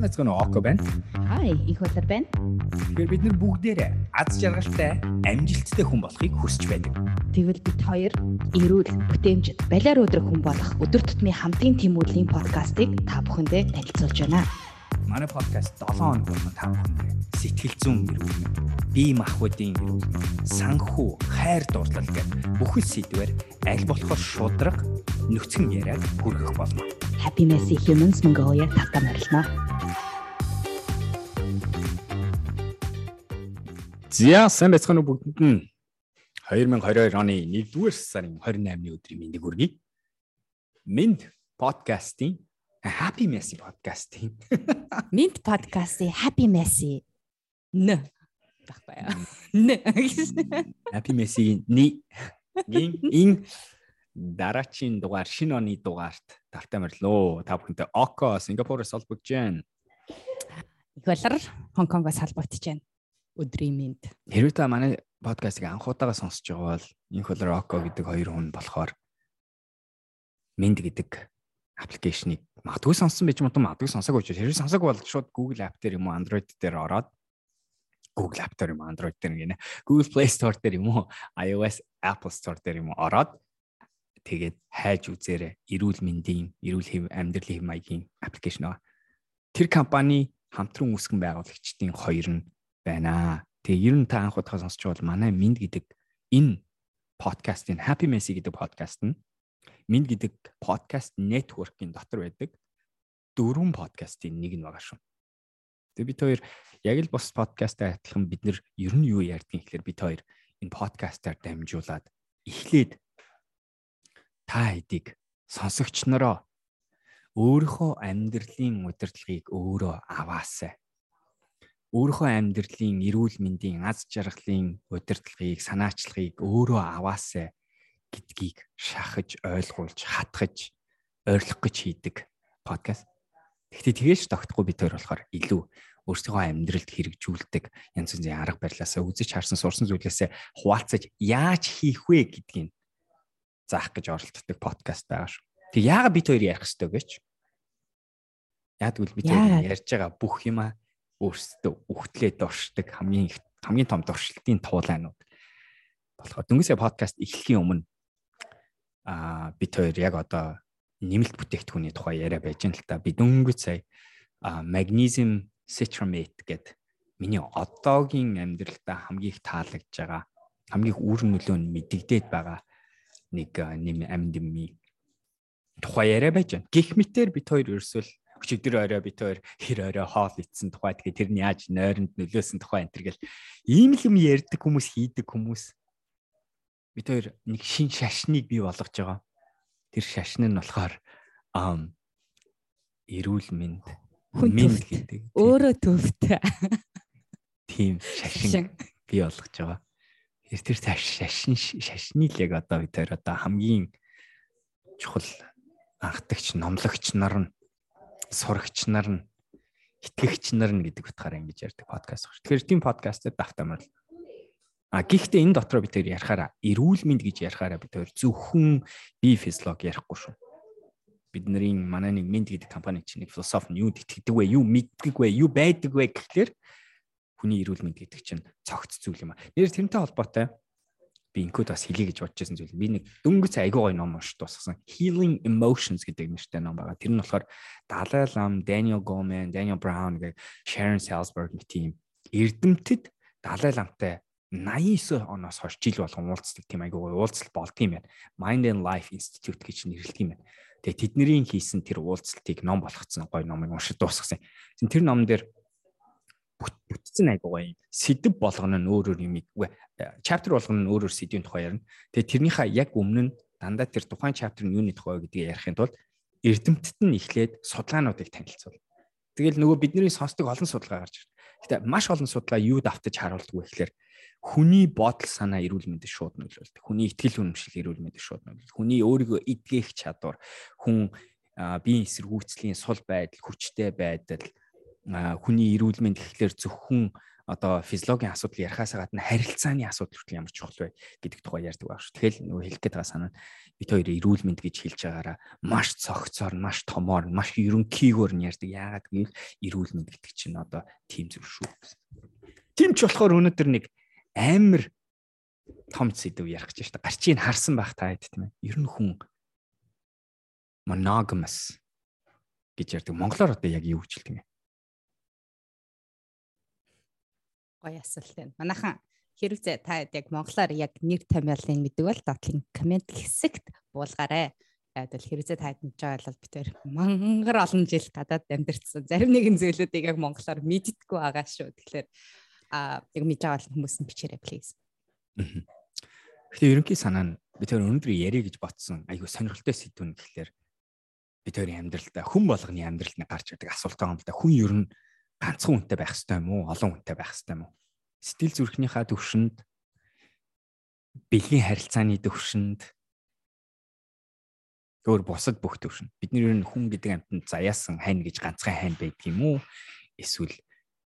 Мэцгэн Око байна. Хай, их болор байна. Тэгэхээр бид нар бүгдээрээ аз жаргалтай, амжилттай хүн болохыг хүсэж байдаг. Тэгвэл бид хоёр эрүүл, бүтээмж, балиар өдрөх хүн болох өдөр тутмын хамтын тэмүүллийн подкастыг та бүхэндээ танилцуулж байна. Манай подкаст 7 хоног болгон та бүхэндээ сэтгэл зүйн эрүүл, бие махбодын эрүүл, санхүү, хайр дурлал гэх бүхэл сэдвээр аль болохоор шудраг нөхцөн яриаг хүргэх болно. Happy Messy Humans Mongolia тавтан морилно. За сайн байцгаана уу бүгдэнд нь 2022 оны 1-р сарын 28-ны өдрийн мэндийг хүргэе. Минт подкастын Happy Messy подкастын Минт подкастын Happy Messy н багбая. Н Happy Messy ни ин ин дараачийн дугаар шинэ оны дугаарт тавтай мөрлөө. Та бүхэнтэй Око Сингапуроос холбогдож байна. Их болор Хонконгоос холбогдож байна өдрийн мэнд. Хэрвээ та манай подкастыг анх удаага сонсож байгаа бол энэ хөл Rocco гэдэг хоёр хүн болохоор мэнд гэдэг аппликейшнийг магадгүй сонссон байж магадгүй магадгүй сонсоогүй ч хэрвээ сонсоогүй бол шууд Google App дээр юм уу Android дээр ороод Google App дээр юм Android дээр гинэ Google Play Store дээр юм уу iOS Apple Store дээр юм уу ороод тэгээд хайж үзээрэй эрүүл мэндийн эрүүл хэв амьдралын хэв маягийн аппликейшн байгаа. Тэр компани хамтран үүсгэн байгуулагчдын хоёр нь байна. Тэгээ ер нь та анх удаа сонсч бол манай Минд гэдэг энэ подкастын Happy Messy гэдэг подкаст нь Минд гэдэг подкаст network-ийн дотор байдаг дөрвөн подкастын нэг нь байгаа шүү. Тэгээ бид хоёр яг л бос подкасттай адилхан бид нэр ер нь юу ярьдгийг гэхээр бид хоёр энэ подкастаар дамжуулаад эхлээд та хэдийг сонсогч нароо өөрийнхөө амьдралын удирдлагыг өөрөө аваасаа өөрийнхөө амьдралын эрүүл мэндийн аз жаргалын удирдлагыг, санаачлагыг өөрөө аваасаа гэдгийг шахаж, ойлгуулж, хатгаж, ойрлох гэж хийдэг подкаст. Гэхдээ тэгэж тогтохгүй бид хоёр болохоор илүү өөрсдийнхөө амьдралд хэрэгжүүлдэг янз бүрийн арга барилаасаа үзэж харсан сурсан зүйлээсээ хуваалцаж яаж хийх вэ гэдгийг заах гэж оролддог подкаст байгаа шүү. Тэг яагаад бид хоёр ярих хэрэгтэй гэж? Яг тэгвэл бид хоёр ярьж байгаа бүх юма өөрсдөө үхтлээ дуршдаг хамгийн хамгийн том дуршилтын туулайнууд болохоор дөнгөсөө подкаст эхлэхийн өмнө аа бид хоёр яг одоо нэмэлт бүтээгдэхүүний тухай яриа байж байна л та. Би дөнгөж сая magnesium citramate гэдэг миний одоогийн амьдралдаа хамгийн их таалагдж байгаа хамгийн үр нөлөө нь мэдэгдээд байгаа нэг нэм амьдмын тухай яриа байж байна. Гэх мэтэр бид хоёр ерөөсөө өчигдөр орой бид хоёр хэр орой хоол идсэн тухай тэгээ тэр нь яаж нойронд нөлөөсөн тухай энэ гэл ийм л юм ярьдаг хүмүүс хийдэг хүмүүс бид хоёр нэг шин шашныг бий болгож байгаа. Тэр шашин нь болохоор ам эрүүл мэнд мэнд гэдэг. Өөрөө төвтэй. Тийм шашин бий болгож байгаа. Тэр шашин шашны л яг одоо бид хоёр одоо хамгийн чухал анхдагч номлогч нар нь сурагч нар нь итгэгч нар нь гэдэг утгаараа ингэж ярьдаг подкаст байна. Тэгэхээр тийм подкастад давтамар л. А гэхдээ энэ дотроо бид тэр ярихаараа эрүүл мэнд гэж ярихаараа бид тэр зөвхөн бие физиологи ярихгүй шүү. Бидний манай нэг мэнд гэдэг компани чинь нэг философи нь юу итгэдэг вэ, юу мэддэг вэ, юу байдаг вэ гэхлээр хүний эрүүл мэнд гэдэг чинь цогц зүйл юм а. Нэр тэрнтэй холбоотой би инкод бас хэлье гэж бодож байсан зүйл. Би нэг дөнгөц айгуу гой ном уншиж дуусгасан. Healing Emotions гэдэг нэртэй ном байгаа. Тэр нь болохоор Dalai Lama, Daniel Goleman, Daniel Brown гэх Sharon Salzberg нэг тийм эрдэмтэд Dalai Lamaтай 89 оноос хойш жил болгон уулздаг тийм айгуу гой уулзалт болдгийм байна. Mind and Life Institute гэж нэрлэдэг юм байна. Тэгээ тэдний хийсэн тэр уулзалтыг ном болгоцсон гой номыг уншиж дуусгасан. Тэр номон дээр бүтцэн айгуу гоё. Сэдв болгоно нь өөр өөр юм үгүй. Chapter болгоно нь өөр өөр сэдвийн тухай ярина. Тэгээ тэрнийхээ яг өмнө нь дандаа тэр тухайн chapter нь юуны тухай гэдгийг ярихын тулд эрдэмтэд нь эхлээд судалгаануудыг танилцуул. Тэгэл нөгөө бидний сонсдог олон судалгаа гарч ирж. Гэтэ маш олон судалгаа юу давтаж харуулдаг вэ гэхээр хүний бодол санаа эрүүл мэндэд шууд нөлөөлдөг. Хүний итгэл үнэмшил эрүүл мэндэд шууд нөлөөлдөг. Хүний өөрийгөө эдгэх чадвар, хүн биеийн эсэргүүцлийн сул байдал, хүчтэй байдал, хүний эрүүл мэнд гэхлээр зөвхөн одоо физиологийн асуудал ярихаас гадна харилцааны асуудал хүртэл ямар чухал вэ гэдэг тухай ярьдаг байх шүү. Тэгэхээр нөгөө хэлэх гээд байгаа санаа бид хоёр эрүүл мэнд гэж хэлж байгаараа маш цогцоор, маш томоор, маш ерөнхийгөөр нь ярьдаг. Яагаад гэвэл эрүүл мэнд гэдэг чинь одоо тийм зүйл шүү. Тийм ч болохоор өнөөдөр нэг амар том сэдв ярих гэж байна. Гарчийг харсан байх та хэд тийм ээ. Ер нь хүн monogamous гэж ярьдаг. Монголоор одоо яг юу гэж хэлдэг юм бэ? Гоё асуулт байна. Манайхан хэрвээ та яг монголоор яг нэр томьёолын мэддэг бол дотлын комент хэсэгт буулгаарай. Яг л хэрвээ та мэдж байгаа бол бид мангар олон жил гадаад амьдэрсэн. Зарим нэгэн зүйлүүдийг яг монголоор мэддэггүй байгаа шүү. Тэгэхээр а яг мэдж байгаа хүмүүс нь бичээрэй please. Тэгэхээр ерөнхий санаа нь бид тэр өнөөдөр яриа гэж ботсон айгүй сонирхолтой сэдвүүн гэхэлэр бид тэрийн амьдралдаа хүн болгоны амьдралд нэг гарч ирдэг асуулт байгаа юм л да. Хүн ер нь ганцхан хүнтэй байх хэрэгтэй юм уу? Олон хүнтэй байх хэрэгтэй юм уу? Сэтгэл зүрхнийхаа төвшөнд бэлгийн харилцааны төвшөнд өөр бусад бүх төвшөнд бидний ер нь хүн гэдэг амьтанд заяасан хань гэж ганцхан хань байдаг юм уу? Эсвэл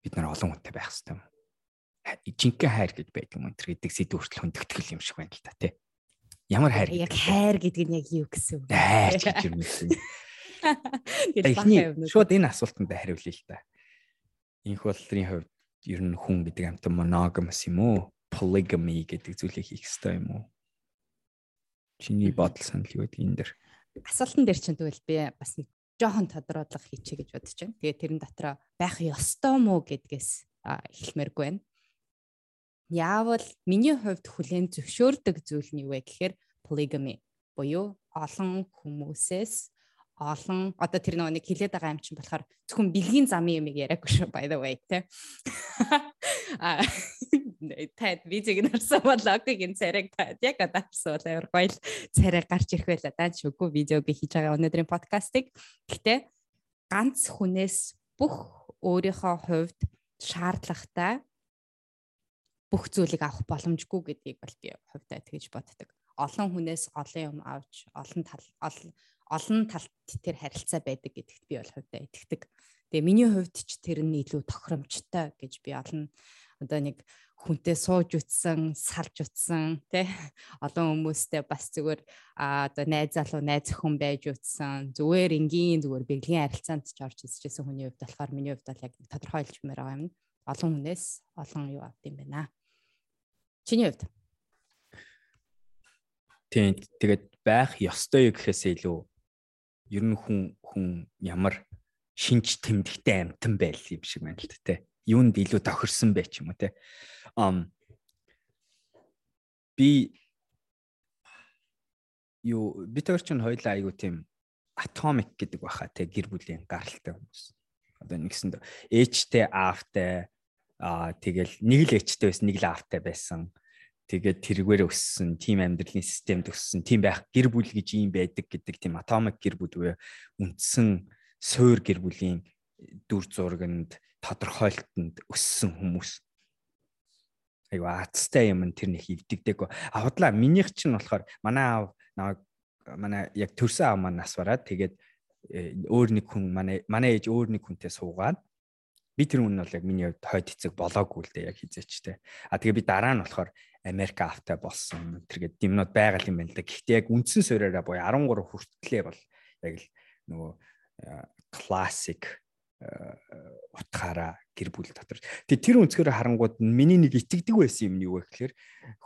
бид нар олон хүнтэй байх хэрэгтэй юм уу? Жинхэнэ хайр гэж байдаг юм энэ гэдэг сэдв хүртэл хөндөгдгөл юм шиг байна л та тий. Ямар хайр? Яг хайр гэдэг нь яг юу гэсэн үг? Хайр гэж юм юм. Эхний шууд энэ асуултанд хариулъя л та инх боллын хувьд ер нь хүн гэдэг амтан monogamous юм уу? polygamy гэдэг зүйлийг хийх ёстой юм уу? Чиний бодол санал юу гэдэг энэ дэр? Асуултан дээр чинь тэгвэл би бас нэг жоохон тодорхойлох хийчээ гэж бодож байна. Тэгээд тэрэн дотроо байх ёстой мó гэдгээс эхлэмээргүй байна. Яавал миний хувьд хүлээн зөвшөөрдөг зүйл нь юу вэ гэхээр polygamy буюу олон хүмүүсээс олон. Одоо тэр нөгөө нэг хилээд байгаа юм чинь болохоор зөвхөн бэлгийн замын юмыг яриаггүй шүү by the way те а таад визэг нарсан бол логикийн царайг таад яг одоо бол амар гоё царай гарч ирэх байла даа шүггүй видеог хийж байгаа өнөөдрийн подкастыг. Гэхдээ ганц хүнээс бүх өөрийнхөө хувьд шаардлагатай бүх зүйлийг авах боломжгүй гэдгийг бол би хувьдаа тэгж боддог. Олон хүнээс олон юм авч, олон тал олон талт тэр харилцаа байдаг гэдэгт би бол хувьдаа итгэдэг. Тэгээ миний хувьд ч тэр нь илүү тохиромжтой гэж би олно. Одоо нэг хүнтэй сууж үтсэн, салж үтсэн, тий олон хүмүүстэй бас зүгээр а одоо найз залуу найз охин байж үтсэн. Зүгээр энгийн зүгээр бэлгийн харилцаанд ч орж ирсэн хүний хувьд болохоор миний хувьд бол яг тодорхойлж мээр байгаа юм. Олон хүнээс олон юу авд юм байна. Чиний хувьд? Тийм тэгээд байх ёстой гэхээс илүү ер нь хүн хүн ямар шинж тэмдэгтэй амтан байл юм шиг байна л тэ. Юунд илүү тохирсон бай ч юм уу тэ. Um би юу битэр чинь хоёлаа айгу тийм атомик гэдэг баха тэ гэр бүлийн гаралтай хүмүүс. Одоо нэгсэнд H-тэй A-тай аа тэгэл нэг л H-тэй байсан нэг л A-тай байсан тэгээд тэргээр өссөн, тим амьдралын системд өссөн, тим байх гэр бүл гэж юм байдаг гэдэг тийм атомик гэр бүл буюу үндсэн суур гэр бүлийн дүр зурагнд тодорхойлолтод өссөн хүмүүс. Айгу аацтай юм тэр нэг хөвдөгдөг. Авдлаа минийх чинь болохоор манай аав намайг манай яг төрсөн аав маань нас бараад тэгээд э, өөр нэг хүн манай манай ээж өөр нэг хүнтэй суугаад би тэр хүн нь бол яг миний хувьд хойд эцэг болоогүй л дээ яг хизээчтэй. А тэгээ би дараа нь болохоор Америк автай болсон тэргээд димнод байгаль юм байна л да. Гэхдээ яг үндсэн суураараа буюу 13 хүртлээ бол яг л нөгөө классик утгаараа гэр бүл дотор. Тэгээ тэр өнцгөр харангууд миний нэг итгэдэг байсан юм нь юу вэ гэхээр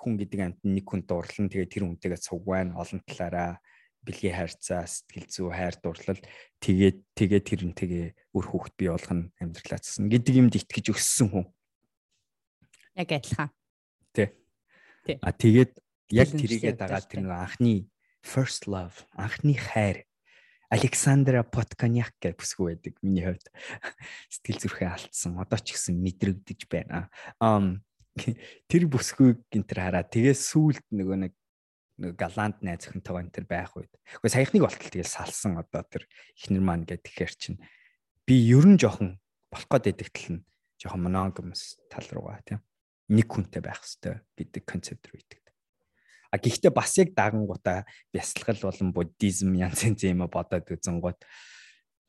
хүн гэдэг амт нэг хүн дурлан тэгээ тэр хүнтэйгээ цуг байна олон талаараа бэлгийн хайрцаа сэтгэл зүй хайр дурлал тэгээд тэгээд тэрнтэйгээ үр хүүхэд бий болгоно амьдралаацсан гэдэг юмд итгэж өссөн хүн. Яг адилхан. А тэгээд яг тэрийгээ дагаад тэр нэг анхны first love анхны хайр Александра Подканяк гэх бүсгүй байдаг. Миний хувьд сэтгэл зүрхээ алдсан. Одоо ч гэсэн мэдрэгдэж байна. Um тэр бүсгүйг гинтер хараа. Тэгээ сүулт нөгөө нэг нэг галант найз охинтойгоо энэ төр байх үед. Гэхдээ саяхныг болтол тэгэл салсан одоо тэр ихнэр маань гэдэг тэгэхээр чинь. Би ерөн жоохон болох гээд идэгтэл нь жоохон monogamous тал руугаа тийм нэг хүнтэй байх хэрэгтэй гэдэг концепт рүү итгэдэг. А гэхдээ бас яг дагангуудаа бясалгал болон буддизм янз янз юм бодоод үзэн гот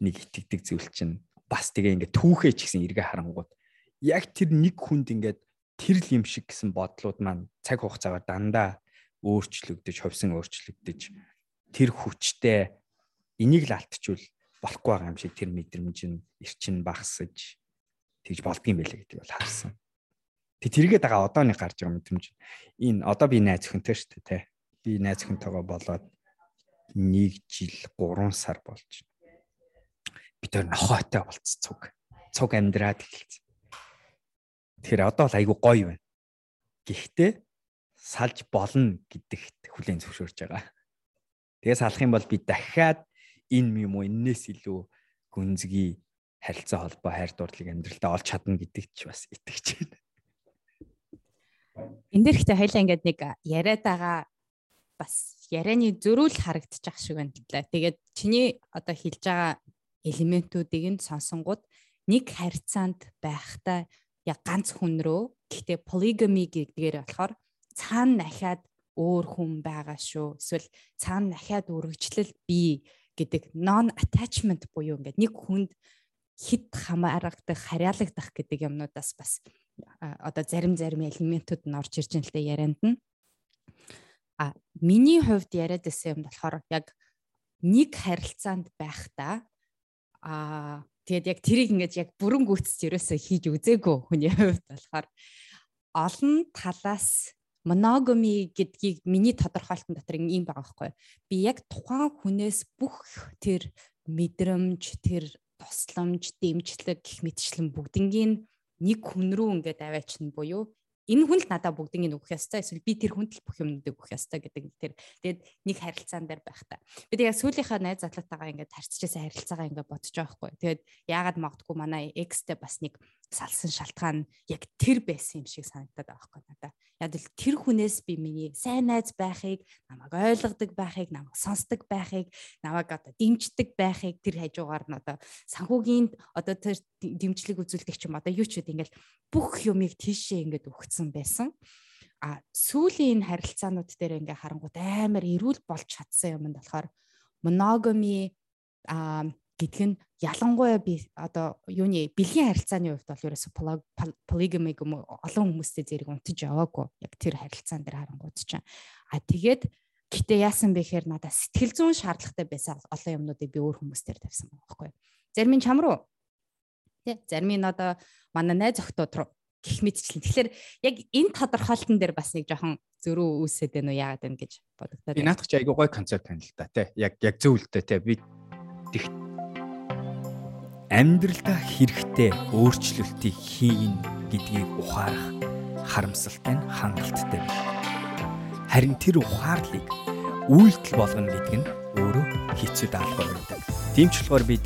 нэг итгэдэг зүйл чинь бас тэгээ ингээд түүхээ ч гэсэн эргээ харангууд яг тэр нэг хүнд ингээд тэр л юм шиг гэсэн бодлууд маань цаг хугацаагаар дандаа өөрчлөгдөж, ховсон өөрчлөгдөж тэр хүчтэй энийг л алдчихвал болохгүй байгаа юм шиг тэр мэдрэмж нь эрчин багсаж тэгж болдгийм байлээ гэдэг бол харсан. Тэг тэргээд байгаа одоо нэг гарч байгаа мэдрэмж. Энэ одоо би найз өхөнтэй шүү дээ, тэ. Би найз өхөнтэйгоо болоод 1 жил 3 сар болж байна. Би тэр нохойтой болцсон цуг. Цуг амьдраад эхэлсэн. Тэгэхээр одоо л айгүй гоё байна. Гэхдээ салж болно гэдэгт хүлээн зөвшөөрч байгаа. Тэгээ салах юм бол би дахиад энэ юм уу энээс илүү гүнзгий харилцаа холбоо хайр дурлалыг амьдралдаа олж чадна гэдэгт ч бас итгэж байна. Энд дэрхтээ хоёлаа ингээд нэг яриад байгаа бас ярианы зөрүүл харагдчих шиг байна л да. Тэгээд чиний одоо хэлж байгаа элементүүдийг нь сонсонгууд нэг харьцаанд байхдаа яг ганц хүн рүү гэхдээ polygamy гэдгээр болохоор цаана дахиад өөр хүн байгаа шүү. Эсвэл цаана дахиад үргэлжлэл бий гэдэг non attachment буюу ингээд нэг хүнд хит хамаарагдах, харьяалагдах гэдэг юмнуудаас бас одоо зарим зарим элементүүд нь орж ирж байгаа л дээ ярианд нь. А миний хувьд яриад байсан юм болохоор яг нэг харилцаанд байхдаа а тэгээд яг тэрийг ингэж яг бүрэн гүйцэд ерөөсөө хийж үзээгүй хүний хувьд болохоор олон талаас моногами гэдгийг миний тодорхойлтон дотор ийм байгаа байхгүй. Би яг тухайн хүнээс бүх тэр мэдрэмж, тэр тусламж, дэмжлэг гих мэтчлэн бүгднийг нэг хүн рүү ингээд аваачна буюу энэ хүн л надад бүгднийг өгөх ёстой эсвэл би тэр хүнд л бүх юмнуудыг өгөх ёстой гэдэг тэр тэгээд нэг харилцаан дээр байх та. Би тэгээд сүүлийнхаа найз залуутайгаа ингээд харьцажсэн харилцаагаа ингээд бодож байгаа хгүй. Тэгээд яагаад магадгүй манай экстэй бас нэг салсан шалтгаан яг тэр байсан юм шиг санагдаад байгаа хгүй надад. Яг л тэр хүнээс би миний сайн найз байхыг, намайг ойлгодог байхыг, намайг сонсдог байхыг, намайг одоо дэмждэг байхыг тэр хажуугаар нь одоо санхүүгийн одоо тэр дэмжлэг үзүүлдэг ч юм одоо юу ч үгүй ингээд бүх юмыг тийшээ ингээд өгцөн байсан. А сүүлийн энэ харилцаанууд дээр ингээ харангууд амар эрүүл болж чадсан юм нь болохоор моногами а гэдг нь ялангуяа би одоо юуны бэлгийн харилцааны хувьд бол ерөөсө полигами юм олон хүмүүстэй зэрэг унтаж яваагүй. Яг тэр харилцаан дээр харангууд чинь а тэгээд гэтээ яасан бэ гэхээр надад сэтгэл зүйн шаардлагатай байсан олон юмнуудыг би өөр хүмүүстээр тавьсан байгаа байхгүй зарим нь чам руу тий зарим нь одоо манай найз охтууд руу гих мэдчлэн тэгэхээр яг энэ тодорхойлтон дээр бас нэг жоохон зөрүү үүсээд байна уу яагаад байна гэж бодогдоод би наадах чи айгүй гой концепт байна л да тий яг яг зөв л дээ тий би амьдралдаа хэрэгтэй өөрчлөлтийг хийн гэдгийг ухаарах харамсалтай нь хангалттай байна. Харин тэр ухаарлыг үйлдэл болгоно гэдэг нь өөрөө хэцүү даалгавар байдаг. Тийм ч болохоор бид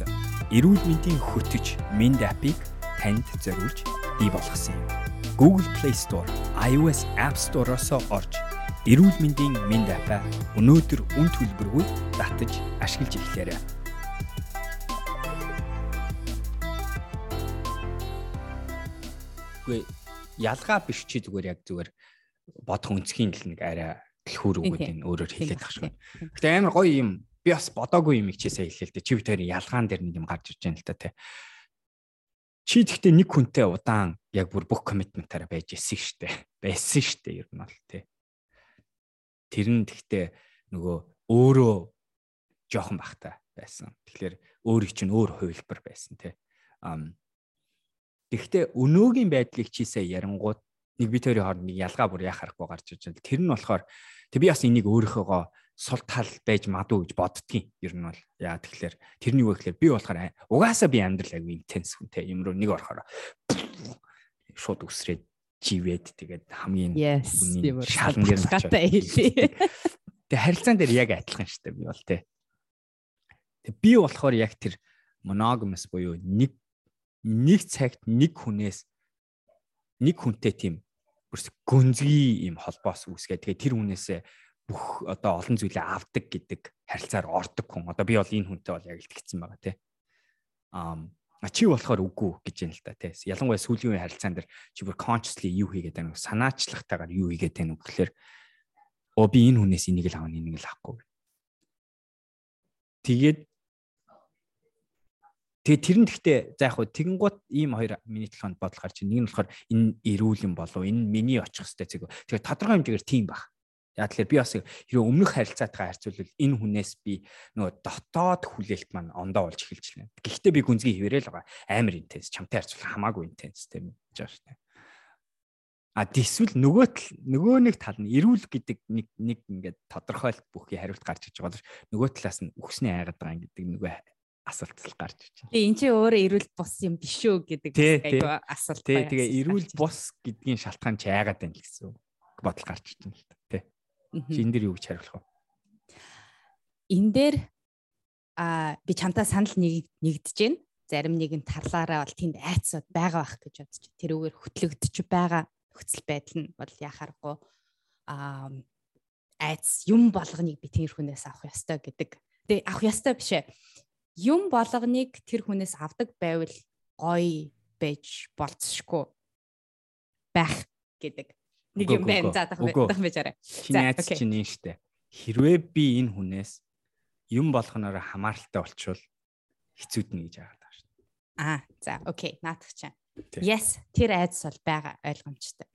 эрүүл мэндийн хөтөч Mind app-ыг танд зориулж бий болгосон юм. Google Play Store, iOS App Store-оос орж эрүүл мэндийн Mind app-а өнөөдөр үн төлбөргүй татаж ашиглаж эхлээрэй. Үгүй ялгаа биш чи зүгээр яг зүгээр бодох өнцгийн л нэг арай дэлхүүр өгөөд энэ өөрөөр хэлээд ах шиг. Гэтэ амар гоё юм би бас бодоогүй юм хичээсээ хэлээ л дээ. Чи битээр ялгаан дээр нэг юм гарч ирж байна л та тий. Чи тэгтээ нэг хүнтэй удаан яг бүр бүх коммитментаараа байж ирсэн штэ. Байсан штэ ер нь бол тий. Тэр нь тэгтээ нөгөө өөрөө жоохон бахтай байсан. Тэгэхээр өөрийг чинь өөр хувилбар байсан тий. Ам Гэхдээ өнөөгийн байдлыг чийсээ ярангууд нэг би тэрийн хооронд нэг ялгаа бүр яа харахгүй гарч иж байна. Тэр нь болохоор тэг би бас энийг өөрийнхөөгөө сул тал байж мадуу гэж боддгийн. Ер нь бол яа тэгэхээр тэрний юу гэхээр би болохоор угаасаа би амьдрал аягүй интенс хүнтэй юм руу нэг орохоор шууд үсрээд живэд тэгээд хамгийн шалан дээр очиод тэг харилцаан дээр яг адилхан шүү дээ би бол тэ. Тэг би болохоор яг тэр monogamous буюу нэг нэг цагт нэг хүнээс нэг хүнтэй тийм бүрс гүнзгий юм холбоос үүсгээ. Тэгээ тэр хүнээсээ бүх одоо олон зүйлээ авдаг гэдэг харилцаар ордог хүн. Одоо би бол энэ хүнтэй бол яг л тэгсэн байгаа тий. Аа чи болохоор үгүй гэж юм л та тий. Ялангуяа сүүлийн үеийн харилцаан дээр чи бүр consciously юу хийгээд байна вэ? Санаачлагтайгаар юу хийгээд байна вэ гэхээр оо би энэ хүнээс энийг л авна, энийг л авахгүй. Тэгээд Тэгээ тэр нь гэхдээ за яг хуу тэгэнгუут ийм хоёр миний толгойд бодол гарч нэг нь болохоор энэ эрүүл юм болов энэ миний очих хэвээр зэрэг. Тэгээ тодорхой хэмжээгээр тийм баг. Яа тэгэхээр би бас хэрэв өмнөх харилцаатайгаа харьцуулбал энэ хүнээс би нөгөө дотоод хүлээлт маань ондоо болж эхэлж байна. Гэхдээ би гүнзгий хിവэрэл байгаа. Амар интенс чамтай харьцуулах хамаагүй интенс тийм гэж байгаа шүү дээ. А дисвэл нөгөө нөгөө нэг тал нь эрүүл гэдэг нэг нэг ингээд тодорхойлт бүхий хариулт гарч иж байгаа. Нөгөө талаас нь үхсний айгаад байгаа гэдэг нөгөө асуулт гарч иж байна. Тэгээ эн чинь өөрөө эрүүл бус юм биш үү гэдэг айгүй асуулт. Тэгээ эрүүл бус гэдгийн шалтгаан ч айгаад байна гэсэн бодол гарч иж байна л та. Тэ. Чи энэ дээр юу гэж хариулах вэ? Энэ дээр а би чамтай санал нэгдэж байна. Зарим нэгэн тарлаараа бол тэнд айцсууд байгаа байх гэж бодож. Тэрүүгээр хөтлөгдөж байгаа нөхцөл байдал нь бол яхаарахгүй а айц юм болгоныг би тэр хүнээс авах ёстой гэдэг. Тэгээ авах ёстой биш ээ. Юм болгоныг тэр хүнээс авдаг байвал гоё байж болцсохгүй байх гэдэг нэг юм байна. За дах байж арай. За айц чинь юм штэ. Хэрвээ би энэ хүнээс юм болгоноор хамааралтай болчвол хэцүүднэ гэж яагаад байгаа шүү. Аа за окей наадах чинь. Yes, тэр айдас бол байгаа ойлгомжтой.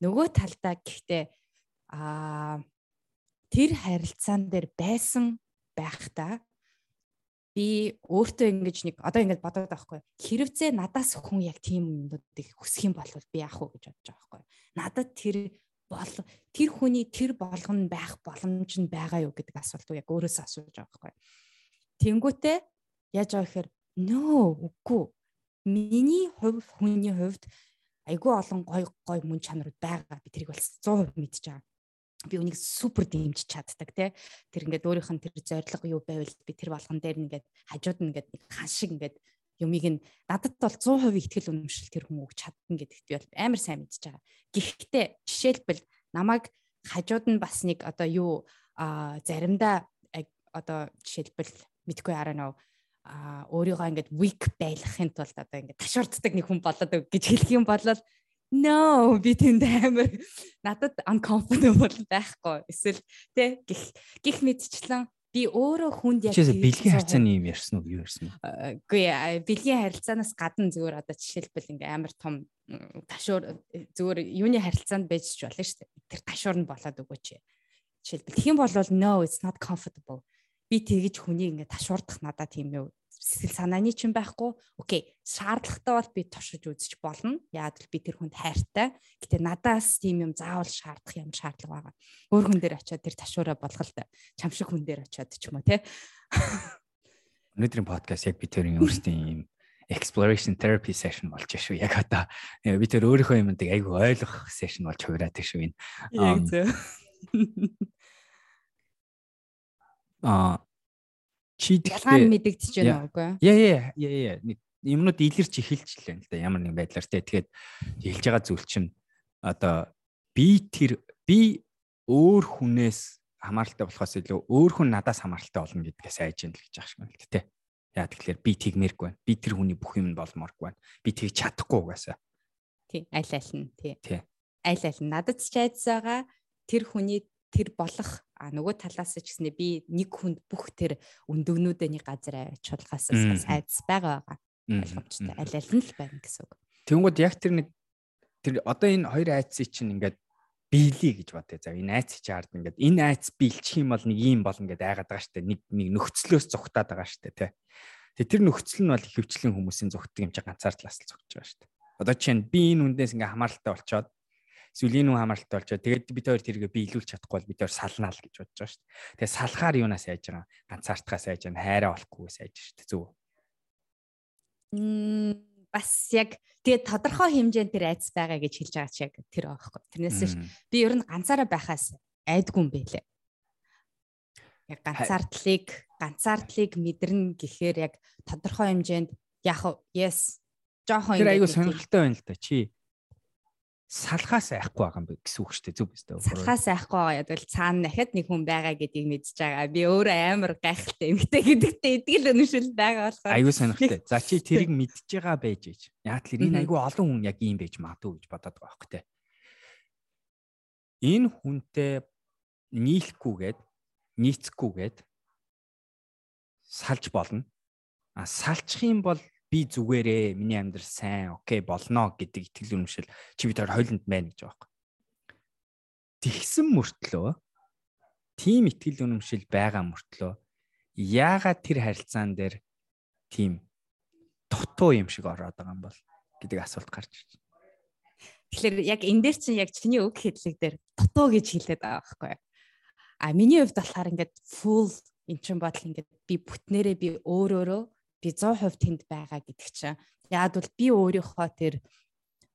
Нөгөө талдаа гэхдээ аа тэр харилцаан дээр байсан байхдаа би өөртөө ингэж нэг одоо ингэж бодоод байгаа хгүй хэрвзээ надаас хүн яг тийм юмнуудыг хүсэх юм бол би яах вэ гэж бодож байгаа хгүй надад тэр бол тэр хүний тэр болгоно байх боломж нь байгаа юу гэдэг асуулт яг өөрөөсөө асууж байгаа хгүй тэнгүүтээ яаж байгаа гэхээр нөө үгүй миний хувь хүний хувьд айгүй олон гой гой мөн чанарууд байгаа. Би тэрийг бол 100% мэдж байгаа. Би үнийг супер дэмжиж чаддаг тий. Тэр ингээд өөрийнх нь тэр зориг юу байвал би тэр болгон дээр ингээд хажууд нь ингээд хан шиг ингээд юмыг нь надад бол 100% ихтгэл үнэмшил тэр хүн өгч чадна гэдэгт би бол амар сайн мэдж байгаа. Гэхдээ жишээлбэл намайг хажууд нь бас нэг одоо юу а заримдаа одоо жишээлбэл мэдгүй араа нөө а өөрийгөө ингээд weak байлгахын тулд одоо ингээд ташуурддаг нэг хүн болоод гэж хэлэх юм бол no би тэнд амар надад uncomfortable байхгүй. Эсвэл тэ гих гих мэдчлэн. Би өөрөө хүнд яг бэлгийн харьцааны юм ярьсан уу? Юу ярьсан уу үгүй бэлгийн харилцаанаас гадна зүгээр одоо жишээлбэл ингээм амар том ташуур зүгээр юуны харилцаанд байж ч болно шүү дээ. Тэр ташуур нь болоод өгөөч. Жишээлбэл. Хэм бол no it's not comfortable. Би тэгэж хүнийг ингээд ташуурдах надад тийм юу сэтгэл санааны чинь байхгүй. Окей, шаардлагатай бол би туршиж үзэж болно. Яг л би тэр хүнд хайртай. Гэтэ надаас тийм юм заавал шаардах юм шаардлага байгаа. Өөр хүн дээр очиод тэр ташуураа болголтой. Чам шиг хүн дээр очиод ч юм уу те. Өнөөдрийн подкаст яг би тэрийн өөрсдийн юм exploration therapy session болж шүү. Яг одоо би тэр өөрийнхөө юмдыг айгүй ойлгох session болж хувираад шүү энэ. Яг зөв. а чи ялгаа мэдэгдэж байна уугүй яа яа яа яа юмнууд илэрч эхэлж лээ л да. Ямар нэг байдлаар те. Тэгээд хэлж байгаа зүйл чинь одоо би тэр би өөр хүнээс хамааралтай болохоос илүү өөр хүн надаас хамааралтай болно гэдгээс айж яана л гэж байгаа шиг байна л те. Яа тэгэхээр би тэгмээргүй байна. Би тэр хүний бүх юм болмооргүй байна. Би тэг чадахгүй угаасаа. Тий аль аль нь тий. Аль аль нь. Надад ч айдас байгаа тэр хүний тэр болох а нөгөө талаас ч гэснээр би нэг хүнд бүх тэр өндөгнүүдээ нэг газар авчулгаас бас айдас байгаа байгаа. Ойлгомжтой. Аль аль нь л байна гэсэн үг. Тэнгүүд яг тэр нэг тэр одоо энэ хоёр айцыг чинь ингээд биелий гэж бодъё. За энэ айц чи хард ингээд энэ айц биелчих юм бол нэг юм болно гэдээ айгаад байгаа штэ. Нэг нэг нөхцлөөс зүгтаад байгаа штэ тий. Тэгээ тэр нөхцөл нь бол ихэвчлэн хүмүүсийн зүгтдаг юм чи ганцаар талаас л зүгтж байгаа штэ. Одоо чинь би энэ үндээс ингээ хамааралтай болчоод эсвэл энэ хүн хамааралтай болчоо. Тэгээд бид хоёр тэргээ биелүүлж чадахгүй бол бид хоёр салнаа л гэж бодож байгаа шүү дээ. Тэгээд салхаар юунаас яаж байгаа? Ганцаардхаас яаж байгаа? Хайраа олохгүйгээс яаж шүү дээ. Зүг. Мм бас яг тэгээд тодорхой хэмжээнд тэр айц байгаа гэж хэлж байгаа чи яг тэр аахгүй. Тэрнээс ш би ер нь ганцаараа байхаас айдгүй юм байлээ. Яг ганцаардлыг ганцаардлыг мэдэрнэ гэхээр яг тодорхой хэмжээнд яг yes жоохон Тэр айгүй сонирхолтой байна л да чи салхаас айхгүй байгаа юм гэсэн үг шүү дээ зүг биз дээ. Салхаас айхгүй байгаа ядвал цаана дахиад нэг хүн байгаа гэдгийг мэдж байгаа. Би өөрөө амар гайхалтай эмгтэй гэдэгтээ итгэл өнөшөл байгаа болохоор. Айгүй сонирхолтой. За чи тэрийг мэдж байгаа байж ээж. Яг л энэ айгүй олон хүн яг ийм байж магадгүй гэж бодоод байгаа те. Энэ хүнтэй нийлэхгүйгээд нийцэхгүйгээд салж болно. А салчих юм бол би зүгээрээ миний амьдрал сайн, окей болно гэдэг итгэл үнэмшил чи бид хоёр хойлонд байна гэж байгаа юм. Тэгсэн мөртлөө тийм итгэл үнэмшил байгаа мөртлөө яагаад тэр харилцаан дээр тийм дутуу юм шиг ороод байгаа юм бол гэдэг асуулт гарч ирж байна. Тэгэхээр яг энэ дээр чинь яг чиний үг хэдлэг дээр дутуу гэж хэлээд байгаа байхгүй юу? А миний хувьд болохоор ингээд full эн чин бодол ингээд би бүтнээрээ би өөрөөрөө би 100% тэнд байгаа гэдэг чинь яад бол би өөрийнхөө тэр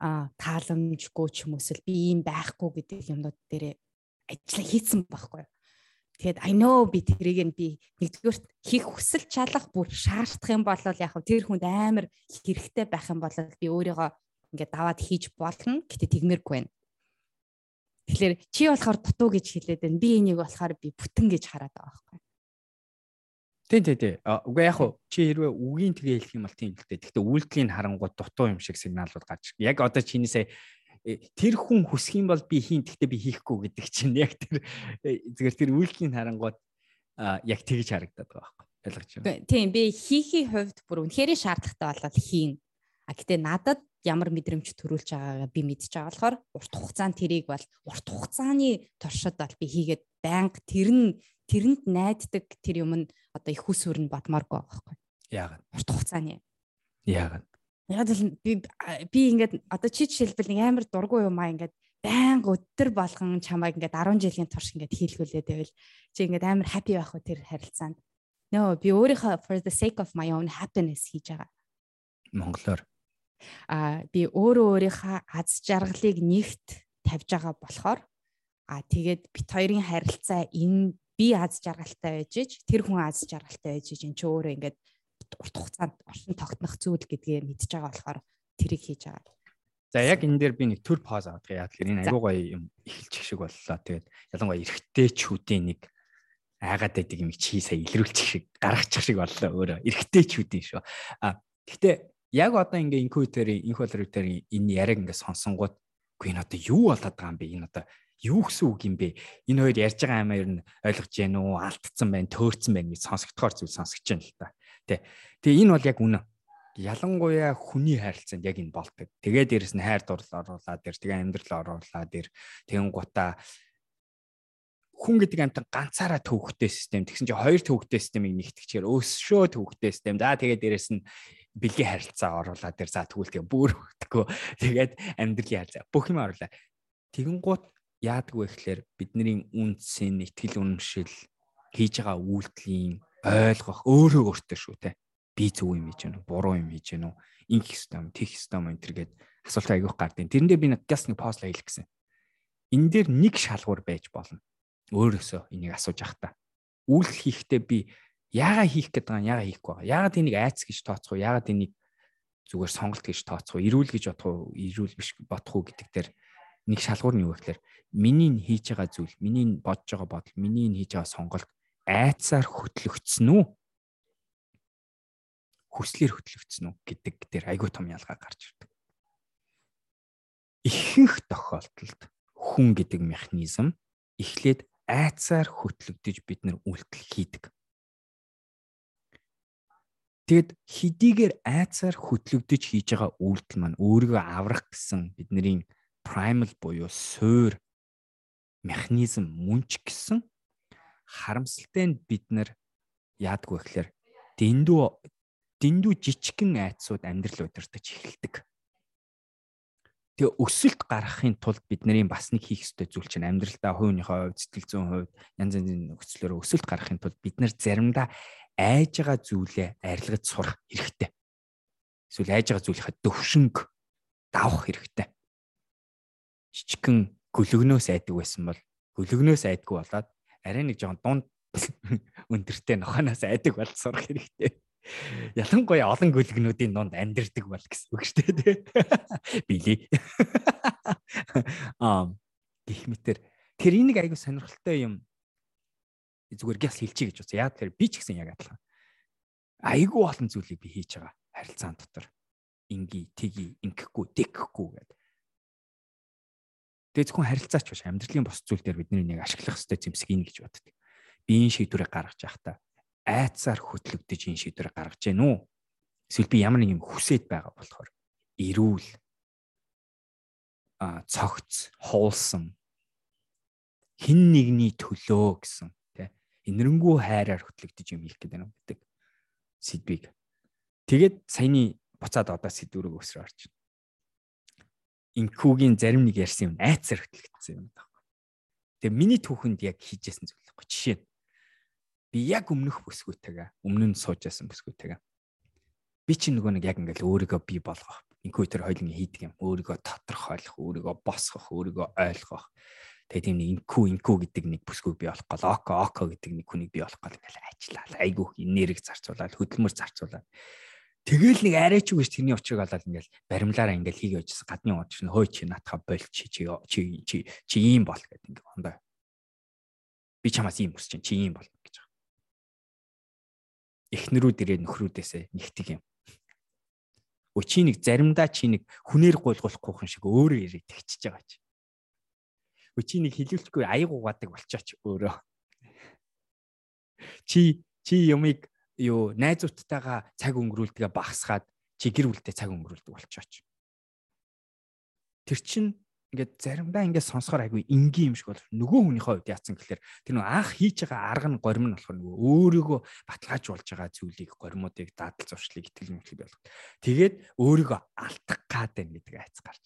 тааламжгүй ч юм уусэл би ийм байхгүй гэдэг юмнууд дээр ажилла хийцэн байхгүй. Тэгээд I know би тэрийг нь би нэгдүгээр хийх хүсэл чалах бүр шаардах юм бол яг тэр хүнд амар хэрэгтэй байх юм бол би өөрийгөө ингээд даваад хийж болно. Гэтэ тэгмээргүй байна. Тэгэхээр чи болохоор дутуу гэж хэлээд байна. Би энийг болохоор би бүтэн гэж хараад байгаа байхгүй. Тийм тийм тийм. Үгүй яг хуу чи хэрвээ үгийн тгээ хэлэх юм бол тийм л дээ. Гэхдээ үйлдэлийн харангууд дутуу юм шиг сигналууд гарч. Яг одоо чинээсээ э, тэр хүн хүсэх юм бол би хийн гэхдээ би хийхгүй гэдэг чинь яг тэр э, зүгээр тэр үйлдэлийн харангууд яг тэгж харагдаад байгаа байхгүй. Ойлгож байна. Тийм би хийхий хувьд бүр үнэхээр шаардлагатай болоод хийн. А гэтээ надад ямар мэдрэмж төрүүлж байгаагаа би мэдж байгаа болохоор урт хугацаанд тэрийг бол урт хугацааны туршид бол би хийгээд байнга тэр нь тэрэнд найддаг тэр юм нь одоо их ус өрн бодмооргүй байгаа байхгүй. Яагаад? Урт хугацааны. Яагаад? Яг л би би ингээд одоо чи жишээлбэл нэг амар дургүй юм аа ингээд байнга өдөр болгон чамайг ингээд 10 жилийн турш ингээд хийлгүүлээд байвал чи ингээд амар happy байх уу тэр харилцаанд. Нөө би өөрийнхөө for the sake of my own happiness хийж байгаа. Монголоор а би өөрөө өөрийнхөө аз жаргалыг нэгт тавьж байгаа болохоор а тэгээд бит хоёрын харилцаа энэ би аз жаргалтай байж ич тэр хүн аз жаргалтай байж ич эн чи өөрөө ингээд урт хугацаанд оршин тогтнох зүйл гэдгээ мэдж байгаа болохоор тэрийг хийж байгаа. За яг энэ дээр би нэг төр пауз авах яа тэгэхээр энэ аюу гоё юм эхэлчих шиг боллоо. Тэгээд ялангуяа эрэгтэйчүүдийн нэг айгаад байдаг юм чи сая илрүүлчих шиг гаргачих шиг боллоо өөрөө эрэгтэйчүүдийн шүү. А гэхдээ яг одоо ингээ инкутерийн инкутерийн энэ яриаг ингээ сонсонгууд үгүй энэ одоо юу болоод байгаа юм бэ? Энэ одоо юу гэсэн үг юм бэ? Энэ хоёр ярьж байгаа юм ер нь ойлгож гэнэ үү? Алдцсан байна, төөрцөн байна гэж сонсогдохоор зүйл сонсогч юм л та. Тэ. Тэгээ энэ бол яг үнэ. Ялангуяа хүний хайрцанд яг энэ болдог. Тэгээ дээрэс нь хайр дурлал оруулаад дэр тэгээ амьдрал оруулаад дэр тэгэн гутаа хүн гэдэг амтан ганцаараа төвхтэй систем. Тэгсэн чинь хоёр төвхтэй системийг нэгтгэчихээр өсшөө төвхтэй систем. За тэгээ дээрэс нь бэлгийн харилцаа оруулаад дэр за тэгвэл тэгээ бүр өгдөг. Тэгээд амьдралын харилцаа бүх юм оруулаа. Тэгэн гут яадаг вэ гэхээр бидний үндсийн итгэл үнэмшил хийж байгаа үйлдэлийн ойлгох өөрөө өөртөө шүү те. Би зөв юм хийж гэнэ? Буруу юм хийж гэнэ? Инх систем, тех систем энэ төргээд асуулт аягүйх гардыг. Тэрэндээ би нэг газ нэг пост хийх гэсэн. Энэ дээр нэг шалгуур байж болно. Өөрөөсөө энийг асууж явах та. Үйлдэл хийхдээ би яагаад хийх гээд байгаа юм яагаад хийхгүй байгаа. Яагаад энийг айц гэж тооцох уу? Яагаад энийг зүгээр сонголт гэж тооцох уу? Ирүүл гэж бодох уу? Ирүүл биш бодох уу гэдэг дээр нэг шалгуур нь юу гэхээр миний хийж байгаа зүйл, миний бодож байгаа бодол, миний хийж байгаа сонголт айцаар хөтлөгдсөн үү? Хүслээр хөтлөгдсөн үү гэдэг дээр айгүй том ялгаа гарч ирдэг. Ихэнх тохиолдолд хүн гэдэг механизм эхлээд айцаар хөтлөгдөж бид нар үйлдэл хийдэг. Тэгэд хэдийгээр айцаар хөтлөгдөж хийж байгаа үйлдэл маань өөрийгөө аврах гэсэн бидний primal буюу суур механизм мөнч гэсэн харамсалтай нь бид нар яадгүй гэхээр дэндүү дэндүү жижигхэн айцууд амьдрал удирдах эхэлдэг. Тэгээ өсөлт гаргахын тулд бидний бас нэг хийх ёстой зүйл чинь амьдралдаа хувийнхаа хувьд сэтгэл зүйн хувьд янз янзын нөхцлөөр өсөлт гаргахын тулд бид нар заримдаа айж байгаа зүйлээ арилгаж сурах хэрэгтэй. Эсвэл айж байгаа зүйлийнхаа төвшинг давах хэрэгтэй. Жижигхэн гөлөгнөөс айдаг байсан бол гөлөгнөөс айдаггүй болоод арай нэг жоохон дунд өндөртэй нохоноос айдаг бол сурах хэрэгтэй. Ялангуяа олон гөлөгнүүдийн дунд амьдэрдэг бол гэсэн үг шүү дээ. Били. Аа гэх мэтэр тэр энийг айгүй сонирхолтой юм зүгээр гяс хэлчихье гэж бодсон. Яг тэр би ч гэсэн яг адилхан. Айгүй олон зүйлийг би хийж байгаа харилцаан дотор. Инги, тгий, ингэхгүй, тэгхгүй гэдэг Тэгээ зөвхөн харилцаач биш амьдралын бос зүйл дээр бидний нэг ашиглах ёстой зэмсэг ийн гэж боддог. Биеийн шийдвэрийг гаргаж явах та айцаар хөтлөгдөж энэ шийдвэр гаргаж гэнэ үү? Эсвэл би ямар нэг юм хүсэж байгаа болохоор эрүүл а цогц, хуулсан хин нэгний төлөө гэсэн тий энэрнгүү хайраар хөтлөгдөж юм хийх гэдэг юм гэдэг сэдвийг тэгээд саяны буцаад одоо сэдвүүрийг өсрөө орж байна. Инкүүгийн зарим нэг ярьсан юм айцаар хөтлөгдсөн юм байна. Тэгээ миний түүхэнд яг хийжсэн зүйл байхгүй. Жишээ нь би яг өмнөх бүсгүйтэйгээ өмнө нь суужсэн бүсгүйтэйгээ. Би чинь нөгөө нэг яг ингээл өөрийгөө би болгох инкүү тэр хоёлын хийдэг юм. Өөрийгөө тодорхойлох өөрийгөө босгох өөрийгөө ойлгох. Тэгээ тийм нэг инкүү инкүү гэдэг нэг бүсгүй бий болох гол око око гэдэг нэг хүнийг бий болох гол ингээл ажиллаа. Айгүйх энерги зарцуулаад хөдөлмөр зарцуулаад Тэгэл нэг арайч үгүйс тэрний учрыг олоод ингээл баримлаараа ингээл хийгээ очсон гадны унж шин хой чи натха болч чи чи чи чи ийм бол гэдэг ингээ хондоо. Би чамаас ийм чинь чи ийм бол гэж байгаа. Эхнэрүүд ирээ нөхрүүдээсээ нэгтэг юм. Өө чи нэг заримдаа чи нэг хүнээр гуйлгуулахгүй хүн шиг өөрөө ирээд тэгчихэж байгаа чи чи нэг хилүүлчихгүй аяг угаадаг болчооч өөрөө. Чи чи юмыг юу найзуудтайгаа цаг өнгөрүүлдэгэ багсгаад чи гэр бүлтэй цаг өнгөрүүлдэг болчооч. Тэр чин ингээд заримдаа ингээд сонсохоор айгүй энгийн юм шиг бол нөгөө хүнийхээ хувьд яатсан гэхэлэр тэр нөгөө анх хийж байгаа арга нь горим нь болохоор нөгөө өөрийгөө баталгаажуулж байгаа зүйлийг горимуудыг дадал зуршлыг итгэл мөчлөг болгох. Тэгээд өөрийгөө алдах гад байна гэдэг айц гарч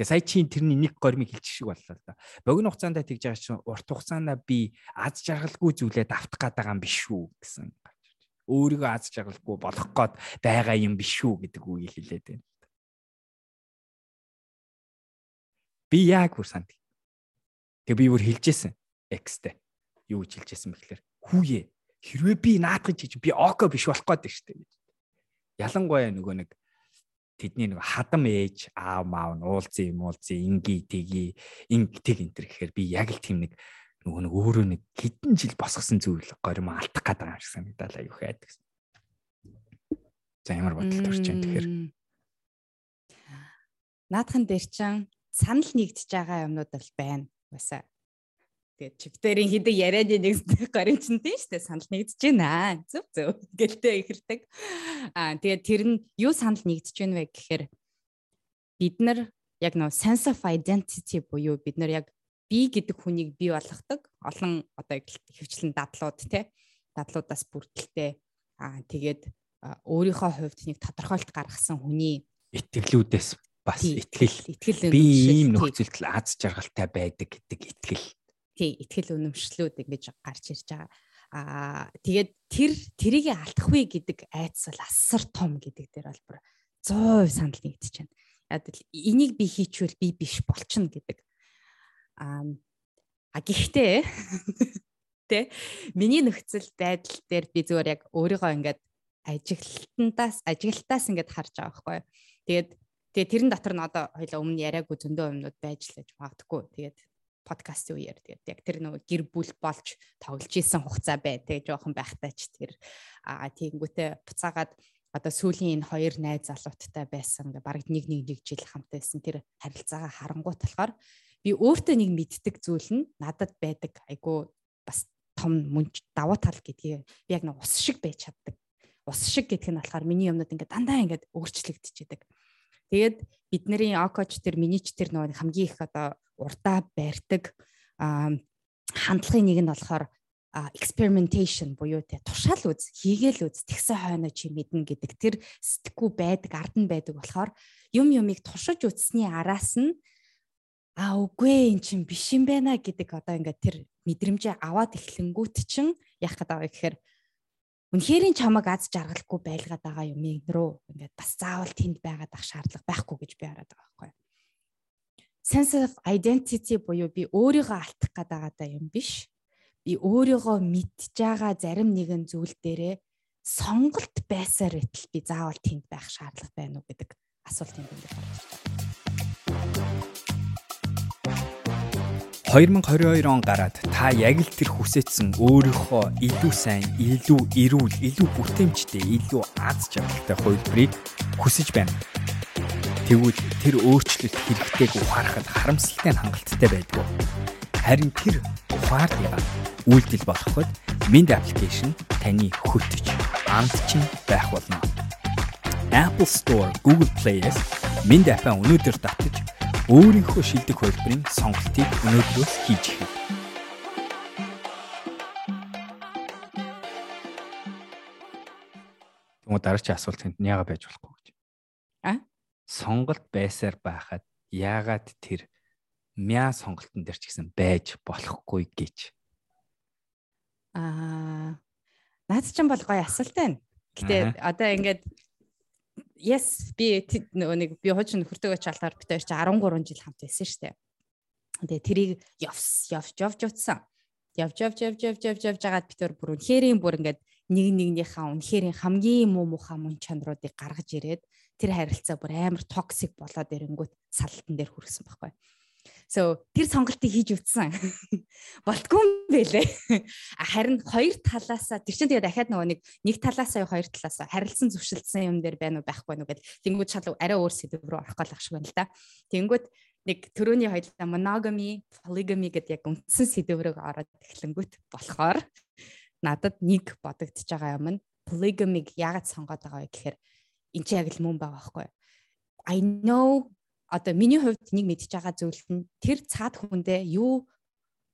Тэгээ сая чи тэрний нэг гормыг хэлчих шиг боллоо л да. Богино хугацаанд тэгж байгаа чинь урт хугацаанд би аз жаргалгүй зүйлээ давтах гээд байгаа юм биш үү гэсэн гарч ирж. Өөрийгөө аз жаргалгүй болох гээд байгаа юм биш үү гэдэг үгийг хэлээд байна. Би яг бүр санд. Тэгээ би бүр хэлжсэн X-тэй. Юу гэж хэлжсэн бэхлээр хүүе хэрвээ би наадах гэж би око биш болох гээд штэ гэж. Ялангуяа нөгөө нэг тэдний нэг хадам ээж аав маав нь уулзын юм уулзын инги тгий инг тэг энэ төр гэхээр би яг л тийм нэг нөгөө нэг өөрөө нэг хэдэн жил босгосон зүйл горим алдах гээд байгаа юм шиг санагдал аюу хайд гэсэн. За ямар бодолд орж байна тэгэхээр наадхан дээр чан санал нэгдэж байгаа юмнууд бол байна. Басаа Тэгээд чиптэрийн хидэг яриад нэг горимчнтэй шүү дээ санал нэгдэж байна. Зөв зөв гэлтэй ихэрдэг. Аа тэгээд тэр нь юу санал нэгдэж байна вэ гэхээр бид нар яг нөө sense of identity буюу бид нар яг би гэдэг хүнийг бий болгодог олон одоо хөвчлэн дадлууд те дадлуудаас бүрдэлтэй. Аа тэгээд өөрийнхөө хувьд нэг тодорхойлт гаргасан хүний итгэлүүдээс бас итгэл. Итгэл би ийм нөхцөлд аз жаргалтай байдаг гэдэг итгэл тий ихтгэл үнэмшлүүд ингэж гарч ирж байгаа. Аа тэгээд тэр тэрийг алдахгүй гэдэг айдас бол асар том гэдэг дээр бол бүр 100% санал нэгдэж байна. Яг л энийг би хийчихвэл би биш болчихно гэдэг. Аа а гэхдээ тэ миний нөхцөл байдал дээр би зүгээр яг өөрийгөө ингээд ажиглалтандаас ажиглалтаас ингээд харж байгаа байхгүй. Тэгээд тэгээ тэрэн дотор нь одоо хоёлаа өмнө яриаггүй зөндөө юмнууд байж лэж магадгүй. Тэгээд подкастын үеэр тэгээд яг тэр нөгөө гэр бүл болж тоглож исэн хугацаа бай тэгээд жоохон байхтай ч тэр. Аа тэгэнгүүтээ буцаагаад одоо сүүлийн энэ хоёр найз залууттай байсан ингээ баг нэг нэг нэг жил хамт байсан тэр харилцаагаа харангуут болохоор би өөртөө нэг мэддэг зүйл нь надад байдаг айгу бас том мөнч давуу тал гэдгийг. Би яг нэг ус шиг байж чаддаг. Ус шиг гэдг нь болохоор миний юмнууд ингээ дандаа ингээ өөрчлөгдөж идэг. Тэгээд бидний окоч тэр минич тэр нөгөө хамгийн их одоо урдаа барьдаг хандлагын нэг нь болохоор experimentation буюу те туршаал үз хийгээл үз тэгсэн хойно чи мэднэ гэдэг. Тэр сэтгэхгүй байдаг ард нь байдаг болохоор юм юмыг туршиж үзсний араас нь а үгүй эн чин биш юм байна гэдэг одоо ингээд тэр мэдрэмжээ аваад эхлэнгүүт чин яах гээд байгаа гэхээр үнэхэрийн чамаг аз жаргалгүй байлгаад байгаа юм рүү ингээд бас заавал тэнд байгаад ах шаардлага байхгүй гэж би хараад байгаа байхгүй sense of identity буюу би өөрийгөө алдах гээд байгаа юм биш. Би өөрийгөө мэдж байгаа зарим нэгэн зүйл дээрээ сонголт байсаар байтал би заавал тэнд байх шаардлага байна уу гэдэг асуулт юм байна. 2022 он гараад та яг л тэр хүсэжсэн өөрийнхөө илүү сайн, илүү эрүүл, илүү бүтээмжтэй, илүү аз жаргалтай хувилбарыг хүсэж байна. Тэгвэл тэр өөрчлөлт хэрэгтэйг ухаарахад харамсалтай хангалттай байдгүй. Харин тэр ухаардыгаа үйлдэл болгоход Mint application таны хөтөч амтчин байх болно. Apple Store, Google Play-с Mint app-а өнөөдөр татаж өөрийнхөө шилдэг хөлбөрийн сонголтыг өнөөдрөөс хийж эхэлнэ. Тэгмээ дараагийн асуулт тэнд яага байж болохгүй гэж. Сонголт байсаар байхад яагаад тэр мяа сонголтын дээр ч гэсэн байж болохгүй гэж. Аа наад чинь бол гоё асуулт байна. Гэтэ одоо ингээд yes би нөгөө нэг би хуучин нөхөртөөгөө чалгаар бид хоёр чи 13 жил хамт байсан шүү дээ. Тэгээ тэрийг явс явж явж утсан. Явж явж явж явж явж явж жагаад бид хоёр бүр үнхэрийн бүр ингээд нэг нэгнийхээ үнхэрийн хамгийн муу муухай мөн чанаруудыг гаргаж ирээд тэр харилцаа бүр амар токсик болоод ирэнгүүт салтан дээр хүрсэн байхгүй. So тэр сонголтыг хийж үтсэн. Болтгүй юм бэлээ. Харин хоёр талаасаа тэр чинь тэгээ дахиад нөгөө нэг нэг талаасаа хоёр талаасаа харилцан зөвшөлдсөн юм дээр байна уу байхгүй юу гэдэг. Тэнгүүд шал арай өөр сэдв рүү орох гол ах шиг байна л да. Тэнгүүд нэг төрөний хоёлаа monogamy, polygamy гэдэг яг үндсэн сэдвэрэг ороод эхлэнгүүт болохоор надад нэг бодогдож байгаа юм нь polygamy-г яагаад сонгоод байгаа вэ гэхээр энэ чи яг л мөн байгаа байхгүй? I know одоо миний хувьд нэг мэдчихэж байгаа зүйл нь тэр цаад хүндээ юу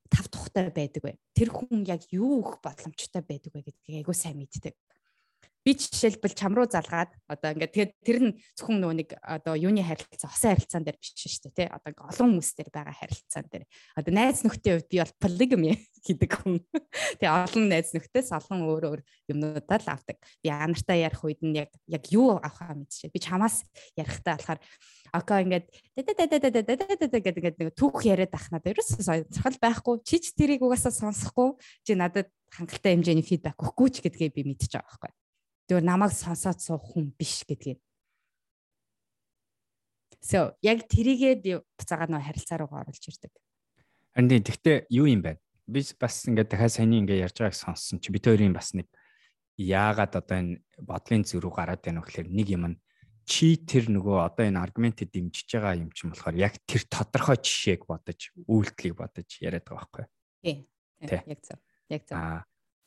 тав тухтай байдаг вэ? Тэр хүн яг юу өгөх боломжтой байдаг вэ гэдгийг айгүй сайн мэддэг би жишээлбэл чам руу залгаад одоо ингээд тэгээд тэр нь зөвхөн нөгөө нэг одоо юуны харилцаа хосын харилцаан дээр биш шүү дээ тий. Одоо ингээд олон хүмүүс дээр байгаа харилцаан дээр. Одоо найз нөхдийн хувьд би бол polygamy гэдэг хүн. Тий олон найз нөхдөөс олон өөр өөр юмнуудаа л авдаг. Би анартай ярих үед нь яг яг юу авахаа мэдчихэ. Би чамаас ярихдаа болохоор око ингээд гэдэг ингээд нэг түүх яриад ахнаа ерөөсөө сонирхол байхгүй чи ч тэрийг угаасаа сонсохгүй чи надад хангалттай хэмжээний фидбек өгөхгүй ч гэдгээ би мэдчихэж байгаа байхгүй зөв намайг сонсоод суух хүн биш гэдгийг. So яг тэрийгээ буцаага нөө харилцаа руугаа оруулж ирдэг. Харин тэгтээ юу юм бэ? Би бас ингээд дахиад саяны ингээд ярьж байгааг сонссон чи бид хоёрын бас нэг яагаад одоо энэ бодлын зөрүү гараад байна вэ гэхээр нэг юм нь чи тэр нөгөө одоо энэ аргументэд дэмжиж байгаа юм чинь болохоор яг тэр тодорхой жишээг бодож үйлдэлийг бодож яриад байгаа байхгүй юу? Тий. Яг зөв. Яг зөв. Аа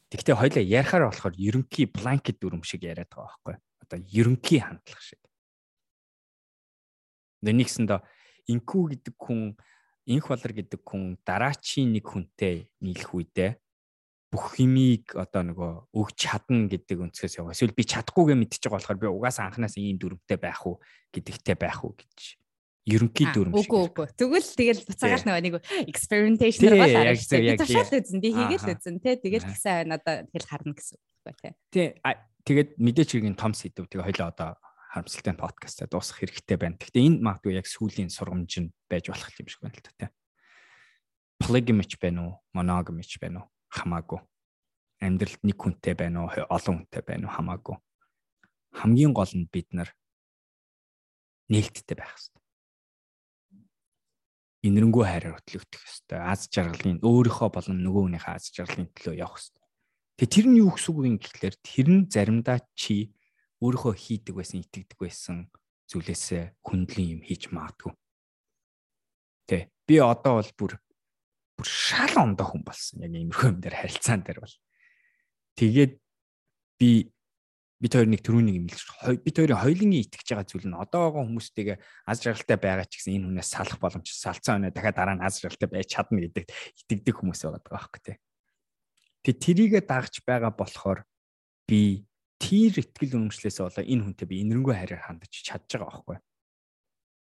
Тэгтээ хоёлаа ярихаар болохоор ерөнхий бланкет дүрм шиг яриад байгаа байхгүй. Одоо ерөнхий хандлага шиг. Нэгсэндээ инкүү гэдэг хүн инх болор гэдэг хүн дараачийн нэг хүнтэй нийлэх үедээ бүх химийг одоо нөгөө өгч чадна гэдэг өнцгөөс яваа. Эсвэл би чадахгүйгээ мэдчихэж байгаа болохоор би угаасаа анханаас ийм дүрмтэй байх уу гэдэгтэй байх уу гэж ерөнхий дүрм шиг. Үгүй үгүй. Тэгвэл тэгэл буцаагаар нөгөө нэг experimentation бол арай. Яг ташаал үзэн тий хийгээл үзэн тий тэгэл тэгсэн байна одоо тэгэл харна гэсэн үг байна тий. Тэгээд мэдээч хэргийн том сэдв тэгээ хоёлоо одоо харамсалтай подкастаа дуусгах хэрэгтэй байна. Гэхдээ энэ магадгүй яг сүүлийн сургамж нь байж болох юм шиг байна л та тий. Polygamy ч байна уу, monogamy ч байна уу хамаагүй. Амьдралд нэг хүнтэй байна уу, олон хүнтэй байна уу хамаагүй. Хамгийн гол нь бид нар нээлттэй байх хэрэгтэй инэрэнгүү хайраар хөтлөгдөх ёстой. Аз жаргалын өөрийнхөө болон нөгөө хүнийхээ аз жаргалын төлөө явах ёстой. Тэгээ тэр нь юу гэсэн үг юм гэхлээр тэр нь заримдаа чи өөрийнхөө хийдэг байсан, итгэдэг байсан зүйлээсээ хүндлэн юм хийж магадгүй. Тэ. Би одоо бол бүр бүр шал ондоо хүн болсон. Яг иймэрхүү юм дээр харилцаан дээр бол. Тэгээд би бид хоёр нэг төрүүнийг имлж бид хоёрын хоёулынгийн итгэж байгаа зүйл нь одоо байгаа хүмүүстэйгээ аз жаргалтай байгаа ч гэсэн энэ хүнээс салах боломж салцсан өнөө дахиад дараа нь аз жаргалтай байж чадна гэдэгт итгэдэг хүмүүс байгаа байхгүй тий. Тэг тэрийгэ дагж байгаа болохоор би тэр итгэл үнэмшлээс болоо энэ хүнтэй би инэрэнгүй хараар хандаж чадж байгаа байхгүй.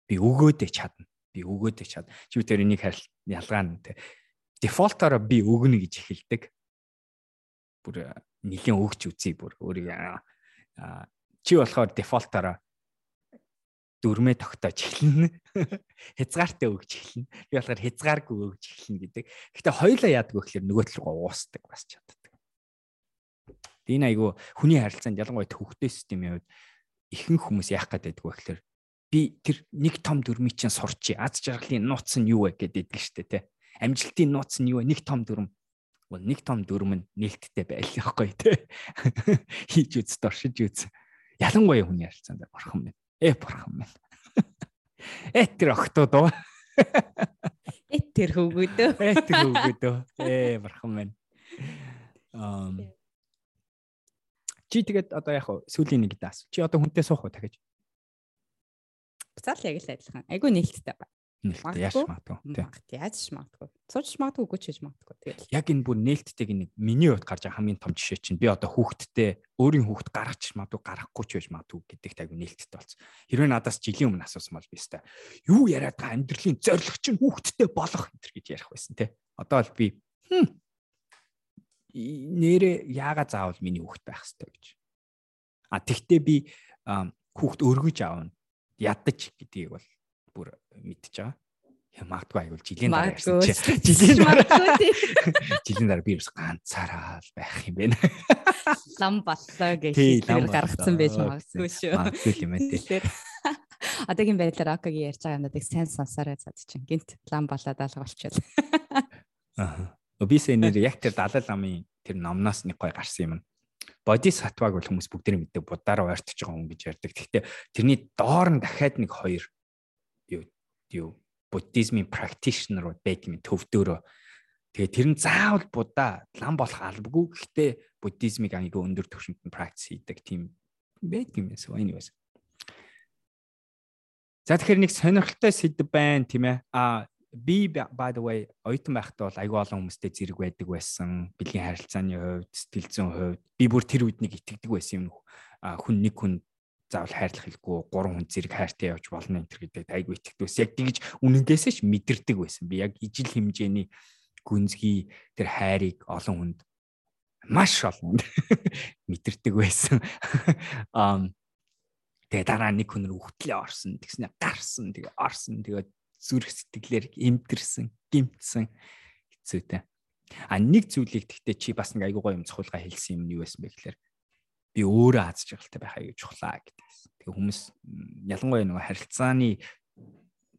Би өгөөдөө чадна. Би өгөөдөө чадна. Чи бид тэрийг харил ялгаа нь тий. Дефолтоор би өгнө гэж эхэлдэг. Бүр нэгэн өгч үзье бүр өөрийг чи болохоор дефолтоор дөрмөө тогтоож эхэлнэ. Хязгаартай өгч эхэлнэ. Би болохоор хязгааргүй өгч эхэлнэ гэдэг. Гэхдээ хоёлаа яадаг вэ гэхээр нөгөө талгаа уусдаг бас чаддаг. Энэ айгу хүний харилцаанд ялангуяа төвхтэй системийн хувьд ихэнх хүмүүс яах гээд байдг вэ гэхээр би тэр нэг том дөрмийн чинь сурчи. Аз жаргалын нууц нь юу вэ гэдэг штэ тэ. Амжилтын нууц нь юу вэ? Нэг том дөрм нэг том дүрм нь нээлттэй байлаа байхгүй тий. Хийж үз доршиж үз. Ялангуяа хүний харилцаанд бурхан байна. Э бурхан байна. Э тэр охтууд уу. Э тэр хөвгүүдөө. Э тэр хөвгүүдөө. Э бурхан байна. Аа Чи тэгээд одоо яг сүүлийн нэг даас. Чи одоо хүнтэй суух уу дахиж? Буцаал яг л адилхан. Айгу нээлттэй байна. Нээлттэй яаж магадгүй. Яаж ч магадгүй. Цууч магадгүй үгүй ч хийж магадгүй. Тэгээд яг энэ бүр нээлтттэйг нэг миний хувьд гарч байгаа хамгийн том жишээ чинь би одоо хүүхдтэй өөрийн хүүхд гаргач магадгүй гарахгүй ч байж магадгүй гэдэгт айгу нээлттэй болсон. Хэрвээ надаас жилийн өмнө асуусан бол би өстэй юу яриад байгаа амьдралын зорилго чинь хүүхдтэй болох энэ гэж ярих байсан те. Одоо бол би нэрээ яагаад заавал миний хүүхэд байх хэрэгтэй гэж. А тэгтээ би хүүхэд өргөж аавна. Ядаж гэдгийг бол бүр мэдчихэж байгаа. Магадгүй айгуул жилийн дараа ярьсан чи жилийн дараа жилийн дараа би бас ганцаараа байх юм байна. Лам боллоо гэж хэлээр гаргацсан байж магадгүй шүү. Магадгүй юм ээ. Одоогийн байдлаар Окагийн ярьж байгаа юмнуудыг сайн сонсороо цад чинь гинт лам болоод алга болчихвол. Аа. Обисэ нэр яг тэр Далай ламын тэр номноос нэг гой гарсан юм. Бодисатваг бол хүмүүс бүгдээ мэддэг будаар ойртож байгаа хүн гэж ярьдаг. Гэхдээ тэрний доор нь дахиад нэг хоёр юу юу буддизмын practitioner байдаг юм төвдөөрөө. Тэгээ тэр нь заавал будаа лам болох албагүй. Гэхдээ буддизмыг аягүй өндөр түвшинд practice хийдэг тийм байдаг юм эсвэл байсан. За тэгэхээр нэг сонирхолтой сэдв байна тийм ээ. А би by the way оюутан байхдаа бол аюу олон хүмүүстэй зэрэг байдаг байсан. Бэлгийн харилцааны хувьд, сэтгэл зүйн хувьд би бүр тэр үед нэг итгэдэг байсан юм. Хүн нэг хүн заавал хайрлах хэлгүй гурван хүн зэрэг хайртай явж болно энэ төр гэдэг айгүй итгэдэг байсан. Яг тэгж үнэнгээсээ ч мэдэрдэг байсан. Би яг ижил хэмжээний гүнзгий тэр хайрыг олон хүнд маш олон хүнд мэдэрдэг байсан. Um тэгээ дараа нэг хүн рүү хөтлөө орсон. Тэгснэ гарсан. Тэгээ орсон. Тэгээ зүрх сэтгэлээр эмдэрсэн, гимтсэн хэцүүтэй. А нэг зүйлийг тэгтээ чи бас нэг айгуу гоё юм цохолгоо хэлсэн юм юу байсан бэ гэхээр би өөрөө аз жаргалтай байх аюу чухлаа гэдэгсэн. Тэгээ хүмүүс ялангуяа нөгөө харилцааны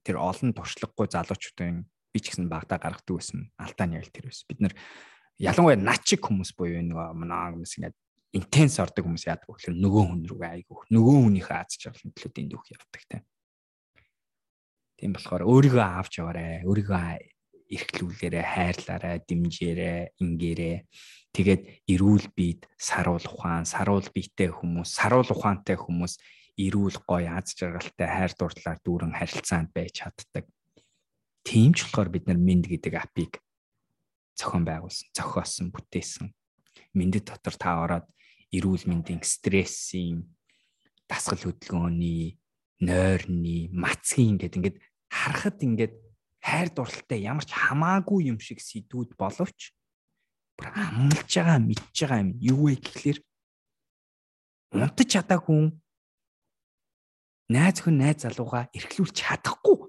тэр олон туршлагагүй залуучуудын би ч гэсэн багтаа гаргадаг байсан. Алдаа нь яг тэр байсан. Бид нар ялангуяа начиг хүмүүс буюу нөгөө манаа хүмүүс ингээд интенс ордог хүмүүс яадаг вэ гэхээр нөгөө хүн рүүгээ айгуу нөгөө хүнийхээ аз жаргалын төлөө дэнд өгөх явдаг те. Тийм болохоор өөрийгөө авч яваарэ. Өөрийгөө эрхлүүлээрэ, хайрлаарэ, дэмжээрэ, ингээрэ. Тэгээд эрүүл биед саруул ухаан, саруул биетэй хүмүүс, саруул ухаантай хүмүүс эрүүл гоё аз жаргалтай хайр дурлалаар дүүрэн харилцаанд байж чаддаг. Тийм ч болохоор бид нар мэд гэдэг апыг зохион байгуулсан, зохиосон, бүтээсэн. Мэндэд дотор та ороод эрүүл мэндийн стрессийн дасгал хөдөлгөөний нойрны, мацгийн гэдэг ингээд харахад ингээд хайр дурлалтай ямар ч хамаагүй юм шиг сэдвүүд боловч бүр амлж байгаа мэдж байгаа юм юу вэ гэхлээр унтаж чадаагүй найз хүн найз залууга эрхлүүлж чадахгүй.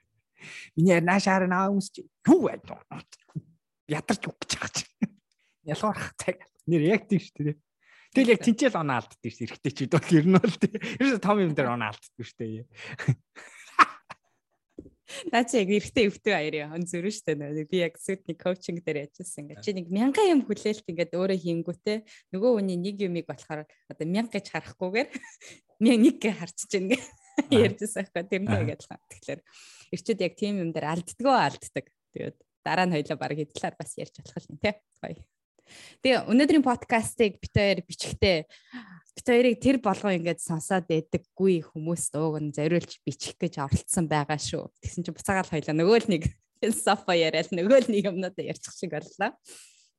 Миний наашаар наа чи юу вэ? Ядарч үг гэж чи. Ялгарх цаг. Нэр яг тийм шүү дээ. Тэгэл яг тэнцэл оноо алддаг шүү. Эрэхтэй чи бол ер нь бол тийм. Ерөөсө том юм дээр оноо алддаг шүү дээ. Наа чи яг эргэтэй өвтөө аяр хон зөрөн штэ нөө. Би яг сүтний коучинг дээр яжсэн ингээд. Чи нэг мянган юм хүлээлт ингээд өөрөө хийнгүүтээ нөгөө хүний нэг юмыг болохоор одоо мянга гэж харахгүйгээр нэг гэ. Харчиж гин ярьжсэн байхгүй тэрнээ ингээд л тэгэхээр эрчүүд яг тийм юм дээр алддгөө алддаг. Тэгээд дараа нь хоёлоо баг хэдлээр бас ярьж болох юм тий гоё Тэгээ өнөөдрийн подкастыг бит хоёр бичихтэй бит хоёрыг тэр болгоо ингээд сонсоод байдаггүй хүмүүс ууг нь зориулж бичих гэж оролцсон байгаа шүү. Тэгсэн чинь буцаагаал хоёлаа нөгөө л нэг философо яриад нөгөө л нэг юмнуудаа ярьчих шиг боллоо.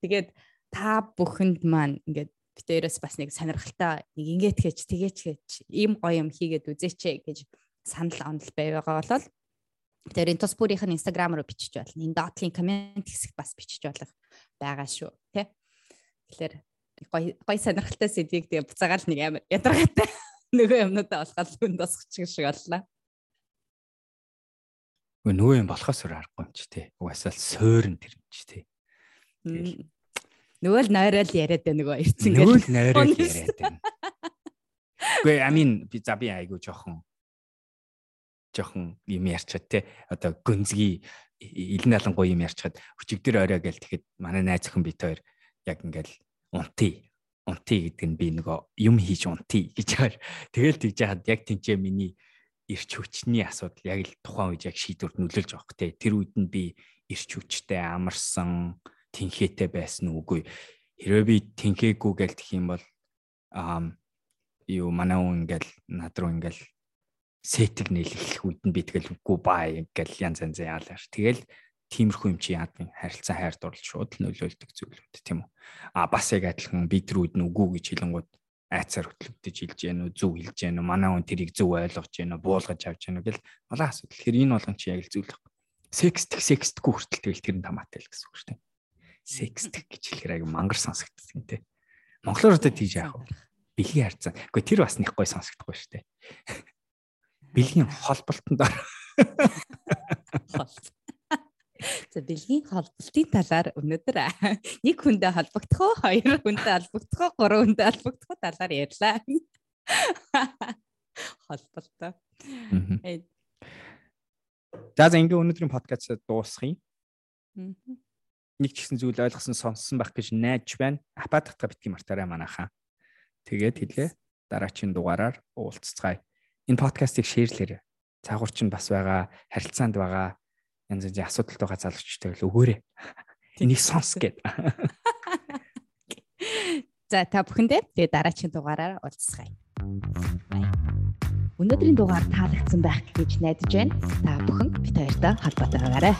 Тэгээд та бүхэнд маань ингээд бит хоёроос бас нэг сонирхолтой нэг ингээд гэж тэгээч гэж ийм гоё юм хийгээд үзээч гэж санал онол байваа болол Тэр энэ тус бүрийнх нь инстаграм руу бичиж болно. Энэ дотлын коммент хэсэг бас бичиж болох байгаа шүү. Тэ? Тэгэхээр гой гой сонирхолтой сэдвийг тэгээ буцаагаал нэг амар ядаргаатай нөгөө юмнуудаа болоход хүн тосчих шиг боллоо. Нөгөө юм болохоос өөр аргагүй юм чи тээ. Угаасаа л суурн тэр юм чи тээ. Нөгөө л нойрол яриад байна нөгөө ирцэн гэл. Нөгөө л нойрол яриад байна. Гүй I mean би за би айгу жоохон жоохон юм ярьчаад те одоо гүнзгий илэн алангуй юм ярьчаад өчигдөр орой гээл тэгэхэд манай найз охин бит хоёр яг ингээл унтий унтий гэдэг нь би нөгөө юм хийж унтий гэж байгаа. Тэгэл тэгж яхад яг тэнцээ миний ирч хүчний асуудал яг л тухайн үед яг шийдвэрт нөлөөлж авах те. Тэр үед нь би ирч хүчтэй амарсан тэнхээтэй байсан үгүй. Хэрвээ би тэнхээгүй гэл тэх юм бол аа юу манай хүн ингээл над руу ингээл сэтг нэлэх үед нь би тэгэл үгүй баа ингээл янз янз яалаа ш. Тэгэл тиймэрхүү юм чи яадгийн харилцан хайр дурлал шууд л нөлөөлдөг зүйлүүд тийм үү. А бас яг адилхан бид нар үед нь үгүй гэж хэлэнгууд айцаар хөтлөгдөж хэлж үү зөв хэлж үү манай хүн тэрийг зөв ойлгож үү буулгаж авч үү гэл олон асуудал. Тэр энэ болгон чи яг л зүйл баг. Секстик секстгүй хүртэл тэгэл тэр нь тамаатай л гэсэн үг шүү дээ. Секстик гэж хэлэхээр аяг мангар сонсогдсон юм те. Монголоор одоо тийж яах вэ? Бэлгийн харьцаа. Гэхдээ тэр бас нэг гой сонсогдохгүй шүү дээ. Бэлгийн холболтонд Хол. За бэлгийн холболтын талаар өнөөдөр нэг хүндээ холбогдох уу, хоёр хүндээ холбогдох уу, гурван хүндээ холбогдох уу талаар ярьлаа. Холболтоо. Э, За за ингээ өнөөдрийн подкаст дуусгая. Нэг ч гэсэн зүйл ойлгосон сонссон байх гэж найдаж байна. Апататга битгий мартаарай манайхаа. Тэгээд хэлээ дараачийн дугаараар уулзцгаая. Энэ подкастыг шеэрлээрэй. Цаагуур чинь бас байгаа, харилцаанд байгаа янз янзын асуудалтай байгаа залуучтай л өгөөрэй. Энийг сонс гээд. За та бүхэндээ тэгээ дараачийн дугаараар. Бай. Өнөөдрийн дугаар таалагдсан байх гэж найдаж байна. Та бүхэн бит хоёртой холбоотой байгаарай.